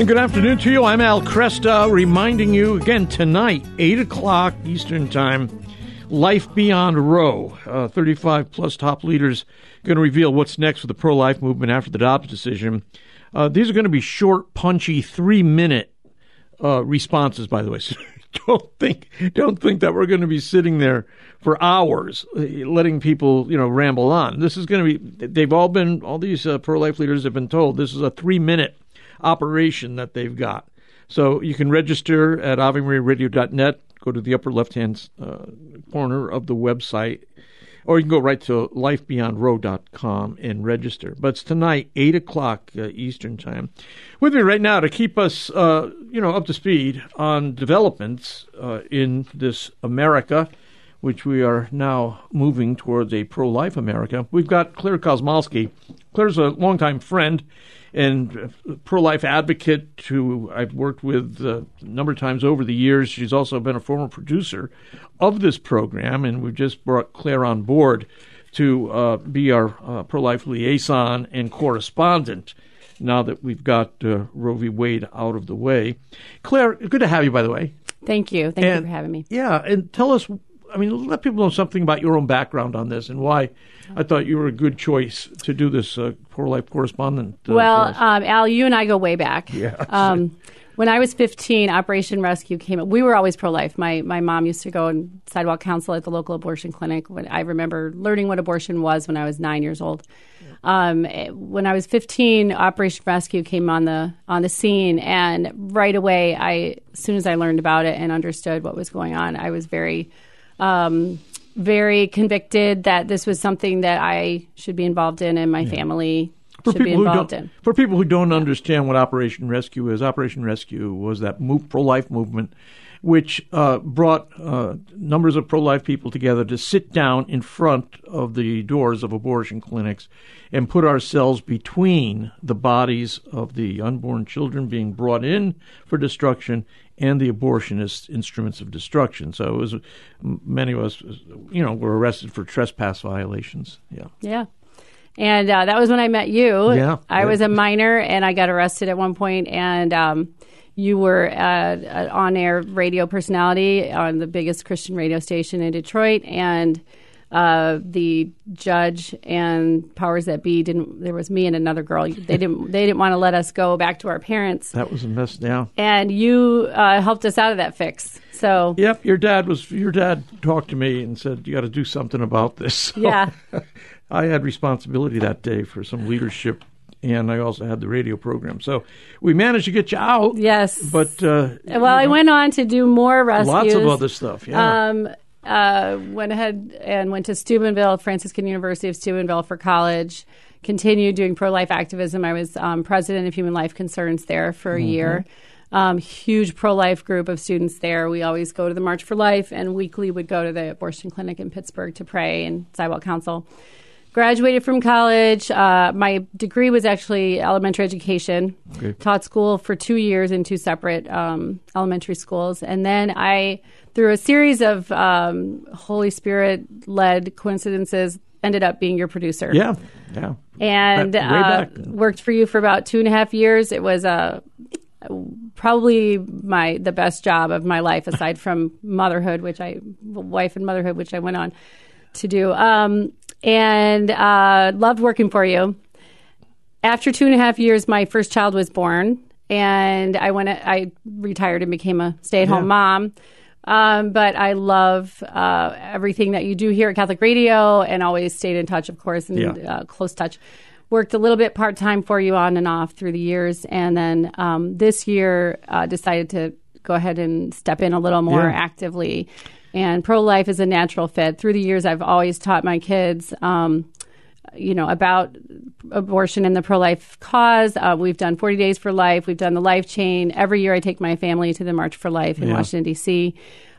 And good afternoon to you. I'm Al Kresta, reminding you again tonight, 8 o'clock Eastern Time, Life Beyond Roe. Uh, 35 plus top leaders going to reveal what's next for the pro life movement after the Dobbs decision. Uh, these are going to be short, punchy, three minute uh, responses, by the way. So don't think don't think that we're going to be sitting there for hours uh, letting people you know ramble on. This is going to be. They've all been all these uh, pro life leaders have been told this is a three minute operation that they've got. So you can register at AveMariaRadio.net. Go to the upper left hand uh, corner of the website, or you can go right to lifebeyondroe.com and register. But it's tonight, 8 o'clock uh, Eastern Time. With me right now to keep us, uh, you know, up to speed on developments uh, in this America, which we are now moving towards a pro-life America. We've got Clare Kosmalski. Clare's a longtime friend and pro life advocate who I've worked with uh, a number of times over the years. She's also been a former producer of this program, and we've just brought Clare on board to uh, be our uh, pro life liaison and correspondent. Now that we've got uh, Roe v. Wade out of the way, Clare, good to have you. By the way, thank you, thank and, you for having me. Yeah, and tell us I mean, let people know something about your own background on this and why I thought you were a good choice to do this uh, pro life correspondent. Uh, well, um, Al, you and I go way back. Yeah. Um, when I was 15, Operation Rescue came. Up. We were always pro life. My my mom used to go and sidewalk counsel at the local abortion clinic. When I remember learning what abortion was when I was nine years old. Um, when I was 15, Operation Rescue came on the on the scene, and right away, I as soon as I learned about it and understood what was going on, I was very um, very convicted that this was something that I should be involved in and my yeah. family for should be involved in. For people who don't understand what Operation Rescue is, Operation Rescue was that pro life movement which uh, brought uh, numbers of pro life people together to sit down in front of the doors of abortion clinics and put ourselves between the bodies of the unborn children being brought in for destruction and the abortionist instruments of destruction. So it was many of us, you know, were arrested for trespass violations. Yeah. Yeah. And uh, that was when I met you. Yeah. I yeah. was a minor and I got arrested at one point and um, you were an on-air radio personality on the biggest Christian radio station in Detroit and uh, the judge and powers that be didn't. There was me and another girl. They didn't. They didn't want to let us go back to our parents. That was a mess. Yeah. And you uh, helped us out of that fix. So. Yep. Your dad was. Your dad talked to me and said you got to do something about this. So yeah. I had responsibility that day for some leadership and I also had the radio program. So we managed to get you out. Yes. But uh, well, I know, went on to do more rescues. Lots of other stuff. Yeah. Um, uh, went ahead and went to Steubenville, Franciscan University of Steubenville for college. Continued doing pro life activism. I was um, president of Human Life Concerns there for a mm-hmm. year. Um, huge pro life group of students there. We always go to the March for Life and weekly would go to the abortion clinic in Pittsburgh to pray and sidewalk counsel. Graduated from college. Uh, my degree was actually elementary education. Okay. Taught school for two years in two separate um, elementary schools. And then I through a series of um, Holy Spirit led coincidences, ended up being your producer. Yeah, yeah. And uh, worked for you for about two and a half years. It was a uh, probably my the best job of my life aside from motherhood, which I wife and motherhood, which I went on to do. Um, and uh, loved working for you. After two and a half years, my first child was born, and I went. I retired and became a stay at home yeah. mom. Um, but I love uh, everything that you do here at Catholic Radio and always stayed in touch, of course, and yeah. uh, close touch. Worked a little bit part time for you on and off through the years. And then um, this year uh, decided to go ahead and step in a little more yeah. actively. And pro life is a natural fit. Through the years, I've always taught my kids. Um, you know, about abortion and the pro life cause. Uh, we've done 40 Days for Life. We've done the Life Chain. Every year I take my family to the March for Life in yeah. Washington, D.C.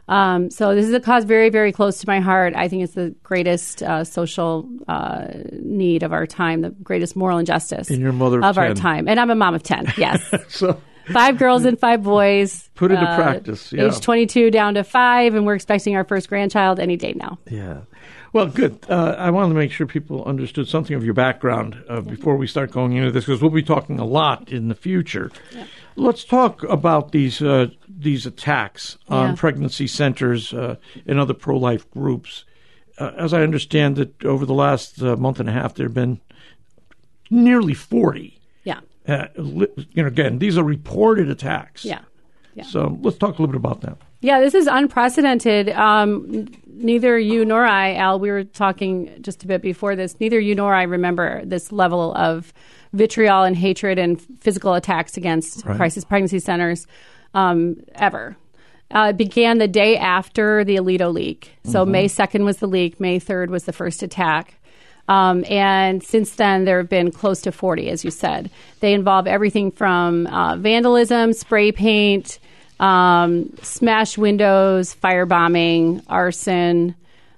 Um, so this is a cause very, very close to my heart. I think it's the greatest uh, social uh, need of our time, the greatest moral injustice and your mother of 10. our time. And I'm a mom of 10, yes. so five girls and five boys. Put into uh, practice. Yeah. Age 22 down to five, and we're expecting our first grandchild any day now. Yeah. Well, good. Uh, I wanted to make sure people understood something of your background uh, before we start going into this, because we'll be talking a lot in the future. Yeah. Let's talk about these uh, these attacks on yeah. pregnancy centers uh, and other pro life groups. Uh, as I understand it, over the last uh, month and a half, there have been nearly forty. Yeah. you know, again, these are reported attacks. Yeah. Yeah. So let's talk a little bit about that. Yeah, this is unprecedented. Um, neither you nor I, Al, we were talking just a bit before this, neither you nor I remember this level of vitriol and hatred and physical attacks against right. crisis pregnancy centers um, ever. Uh, it began the day after the Alito leak. So mm-hmm. May 2nd was the leak, May 3rd was the first attack. Um, and since then, there have been close to 40, as you said. They involve everything from uh, vandalism, spray paint, um, smashed windows, firebombing, arson.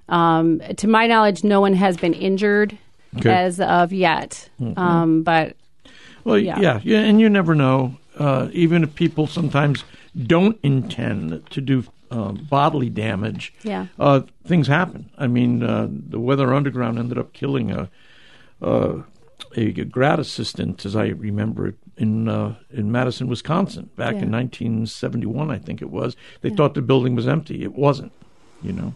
Um, to my knowledge, no one has been injured okay. as of yet. Mm-hmm. Um, but well, yeah. yeah, yeah, and you never know. Uh, even if people sometimes don't intend to do uh, bodily damage, yeah, uh, things happen. I mean, uh, the Weather Underground ended up killing a, uh, a grad assistant, as I remember it, in uh, in Madison, Wisconsin, back yeah. in 1971, I think it was. They yeah. thought the building was empty. It wasn't. You know.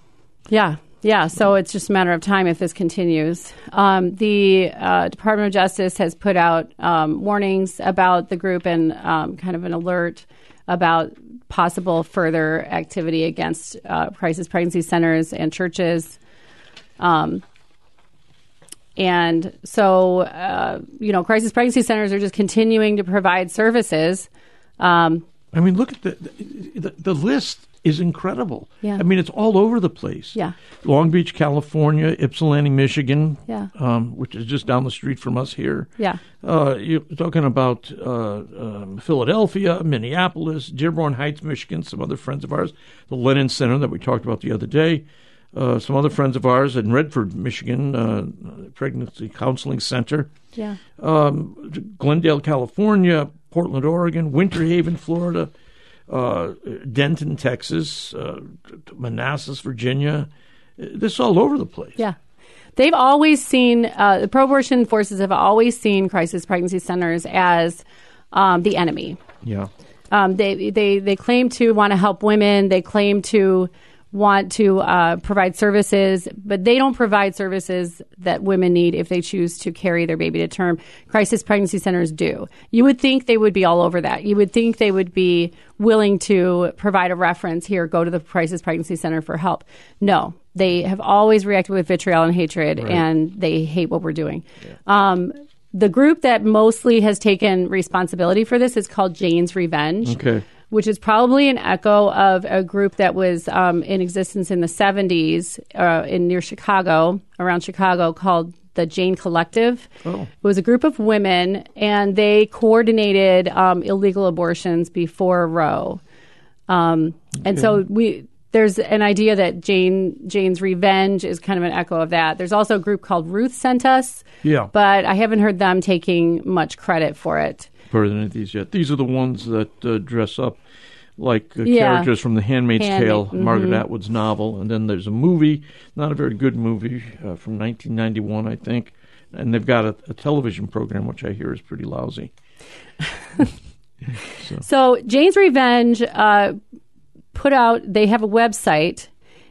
Yeah, yeah. So it's just a matter of time if this continues. Um, the uh, Department of Justice has put out um, warnings about the group and um, kind of an alert about possible further activity against uh, crisis pregnancy centers and churches. Um, and so, uh, you know, crisis pregnancy centers are just continuing to provide services. Um, I mean, look at the, the, the list is incredible. Yeah. I mean, it's all over the place. Yeah. Long Beach, California, Ypsilanti, Michigan. Yeah. Um, which is just down the street from us here. Yeah. Uh, you're talking about uh, um, Philadelphia, Minneapolis, Dearborn Heights, Michigan. Some other friends of ours, the Lennon Center that we talked about the other day uh, some other friends of ours in Redford, Michigan, uh, Pregnancy Counseling Center. Yeah. Um, Glendale, California, Portland, Oregon, Winter Haven, Florida, uh, Denton, Texas, uh, Manassas, Virginia. This is all over the place. Yeah. They've always seen, uh, the pro abortion forces have always seen crisis pregnancy centers as um, the enemy. Yeah. Um, they, they, they claim to want to help women. They claim to want to uh, provide services, but they don't provide services that women need if they choose to carry their baby to term. Crisis pregnancy centers do. You would think they would be all over that. You would think they would be willing to provide a reference here, go to the crisis pregnancy center for help. No, they have always reacted with vitriol and hatred, right. and they hate what we're doing. Yeah. Um, the group that mostly has taken responsibility for this is called Jane's Revenge. Okay which is probably an echo of a group that was um, in existence in the 70s uh, in near Chicago, around Chicago, called the Jane Collective. Oh. It was a group of women, and they coordinated um, illegal abortions before Roe. Um, and okay. so we there's an idea that Jane Jane's Revenge is kind of an echo of that. There's also a group called Ruth Sent Us. Yeah. But I haven't heard them taking much credit for it any of these yet. These are the ones that uh, dress up like uh, yeah. characters from The Handmaid's Tale, mm-hmm. Margaret Atwood's novel. And then there's a movie, not a very good movie, uh, from 1991, I think. And they've got a, a, television program, which I hear is pretty lousy. so. so. Jane's Revenge uh, put out, they have a website,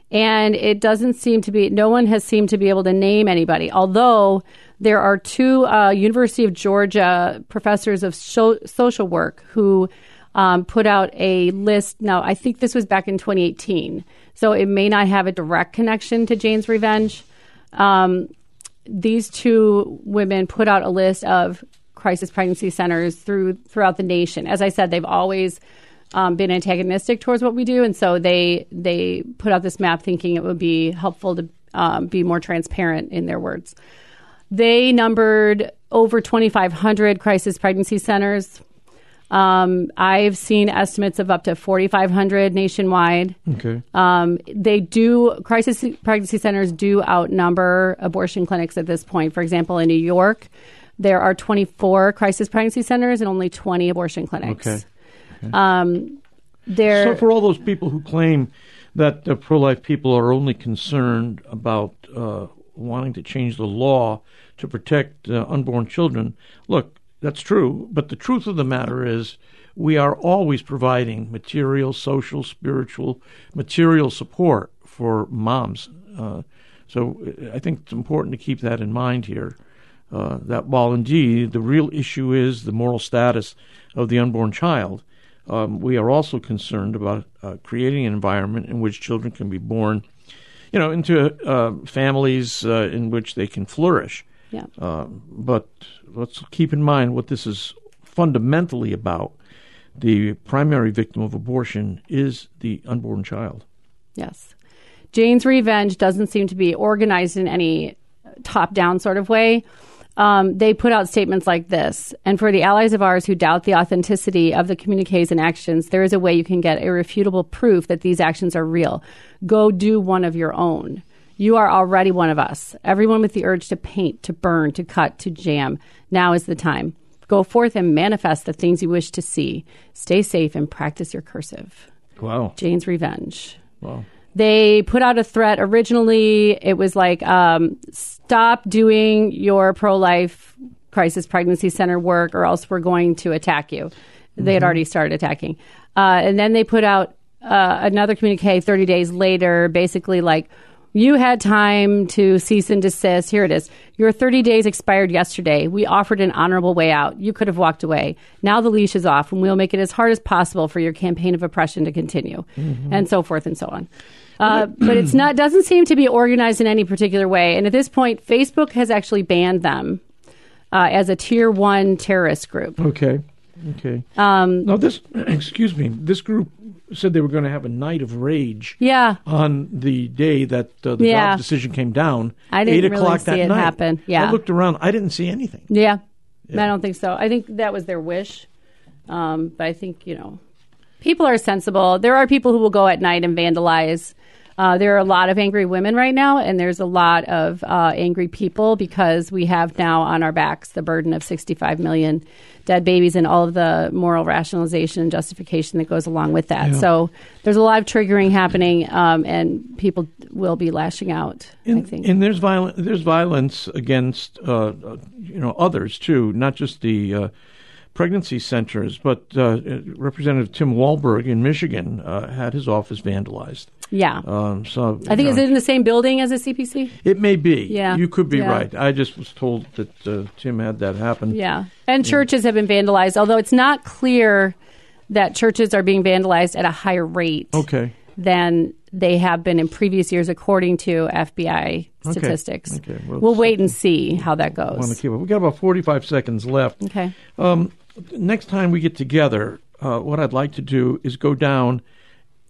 and it doesn't seem to be, no one has seemed to be able to name anybody, although there are two uh, University of Georgia professors of sho- social work who um, put out a list. Now, I think this was back in 2018, so it may not have a direct connection to Jane's Revenge. Um, these two women put out a list of crisis pregnancy centers through throughout the nation. As I said, they've always um, been antagonistic towards what we do, and so they they put out this map thinking it would be helpful to um, be more transparent in their words. They numbered over 2,500 crisis pregnancy centers. Um, I've seen estimates of up to 4,500 nationwide. Okay. Um, they do, crisis pregnancy centers do outnumber abortion clinics at this point. For example, in New York, there are 24 crisis pregnancy centers and only 20 abortion clinics. Okay. Okay. Um, there. So for all those people who claim that the pro-life people are only concerned about uh, wanting to change the law to protect uh, unborn children, look, that's true. But the truth of the matter is, we are always providing material, social, spiritual, material support for moms. Uh, so uh, I think it's important to keep that in mind here. Uh, that while indeed the real issue is the moral status of the unborn child, um, we are also concerned about uh, creating an environment in which children can be born, you know, into uh, families uh, in which they can flourish. Yeah. Um, but let's keep in mind what this is fundamentally about. The primary victim of abortion is the unborn child. Yes. Jane's Revenge doesn't seem to be organized in any top down sort of way. Um, they put out statements like this. And for the allies of ours who doubt the authenticity of the communiques and actions, there is a way you can get irrefutable proof that these actions are real. Go do one of your own. You are already one of us. Everyone with the urge to paint, to burn, to cut, to jam. Now is the time. Go forth and manifest the things you wish to see. Stay safe and practice your cursive. Wow. Jane's Revenge. Wow. They put out a threat originally. It was like, um, stop doing your pro life crisis pregnancy center work or else we're going to attack you. They had mm-hmm. already started attacking. Uh, and then they put out uh, another communique 30 days later, basically like, you had time to cease and desist. Here it is. Your 30 days expired yesterday. We offered an honorable way out. You could have walked away. Now the leash is off, and we'll make it as hard as possible for your campaign of oppression to continue, mm-hmm. and so forth and so on. Uh, but it's not doesn't seem to be organized in any particular way. And at this point, Facebook has actually banned them uh, as a tier one terrorist group. Okay. Okay. Um, now this, excuse me, this group said they were going to have a night of rage. Yeah. On the day that uh, the yeah. decision came down, I didn't eight o'clock really see it night. happen. Yeah. I looked around. I didn't see anything. Yeah. yeah. I don't think so. I think that was their wish. Um, but I think you know, people are sensible. There are people who will go at night and vandalize. Uh, there are a lot of angry women right now, and there's a lot of uh, angry people because we have now on our backs the burden of 65 million dead babies and all of the moral rationalization and justification that goes along with that. Yeah. So there's a lot of triggering happening, um, and people will be lashing out. And, I think. And there's violence. There's violence against uh, you know others too, not just the uh, pregnancy centers, but uh, Representative Tim Walberg in Michigan uh, had his office vandalized. Yeah. Um, so I think know, is it in the same building as a CPC? It may be. Yeah. You could be yeah. right. I just was told that uh, Tim had that happen. Yeah. And yeah. churches have been vandalized, although it's not clear that churches are being vandalized at a higher rate. Okay. Than they have been in previous years, according to FBI statistics. Okay. okay. Well, we'll wait and see how that goes. Want to keep it. We got about forty-five seconds left. Okay. Um, next time we get together, uh, what I'd like to do is go down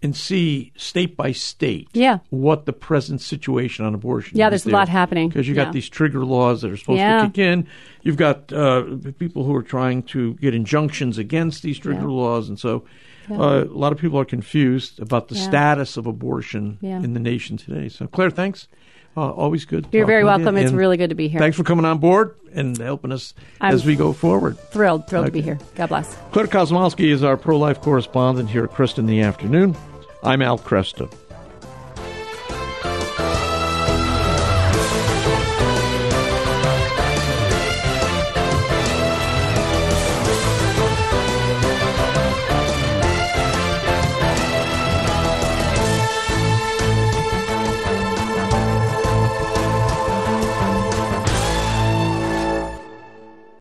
and see state by state yeah. what the present situation on abortion yeah there's there. a lot happening because you yeah. got these trigger laws that are supposed yeah. to kick in you've got uh, people who are trying to get injunctions against these trigger yeah. laws and so uh, a lot of people are confused about the status of abortion in the nation today so clare thanks uh, always good. You're very welcome. You. It's really good to be here. Thanks for coming on board and helping us I'm as we go forward. Thrilled, thrilled okay. to be here. God bless. Clare Kosmalski is our pro life correspondent here at Kresta in the afternoon. I'm Al Kresta.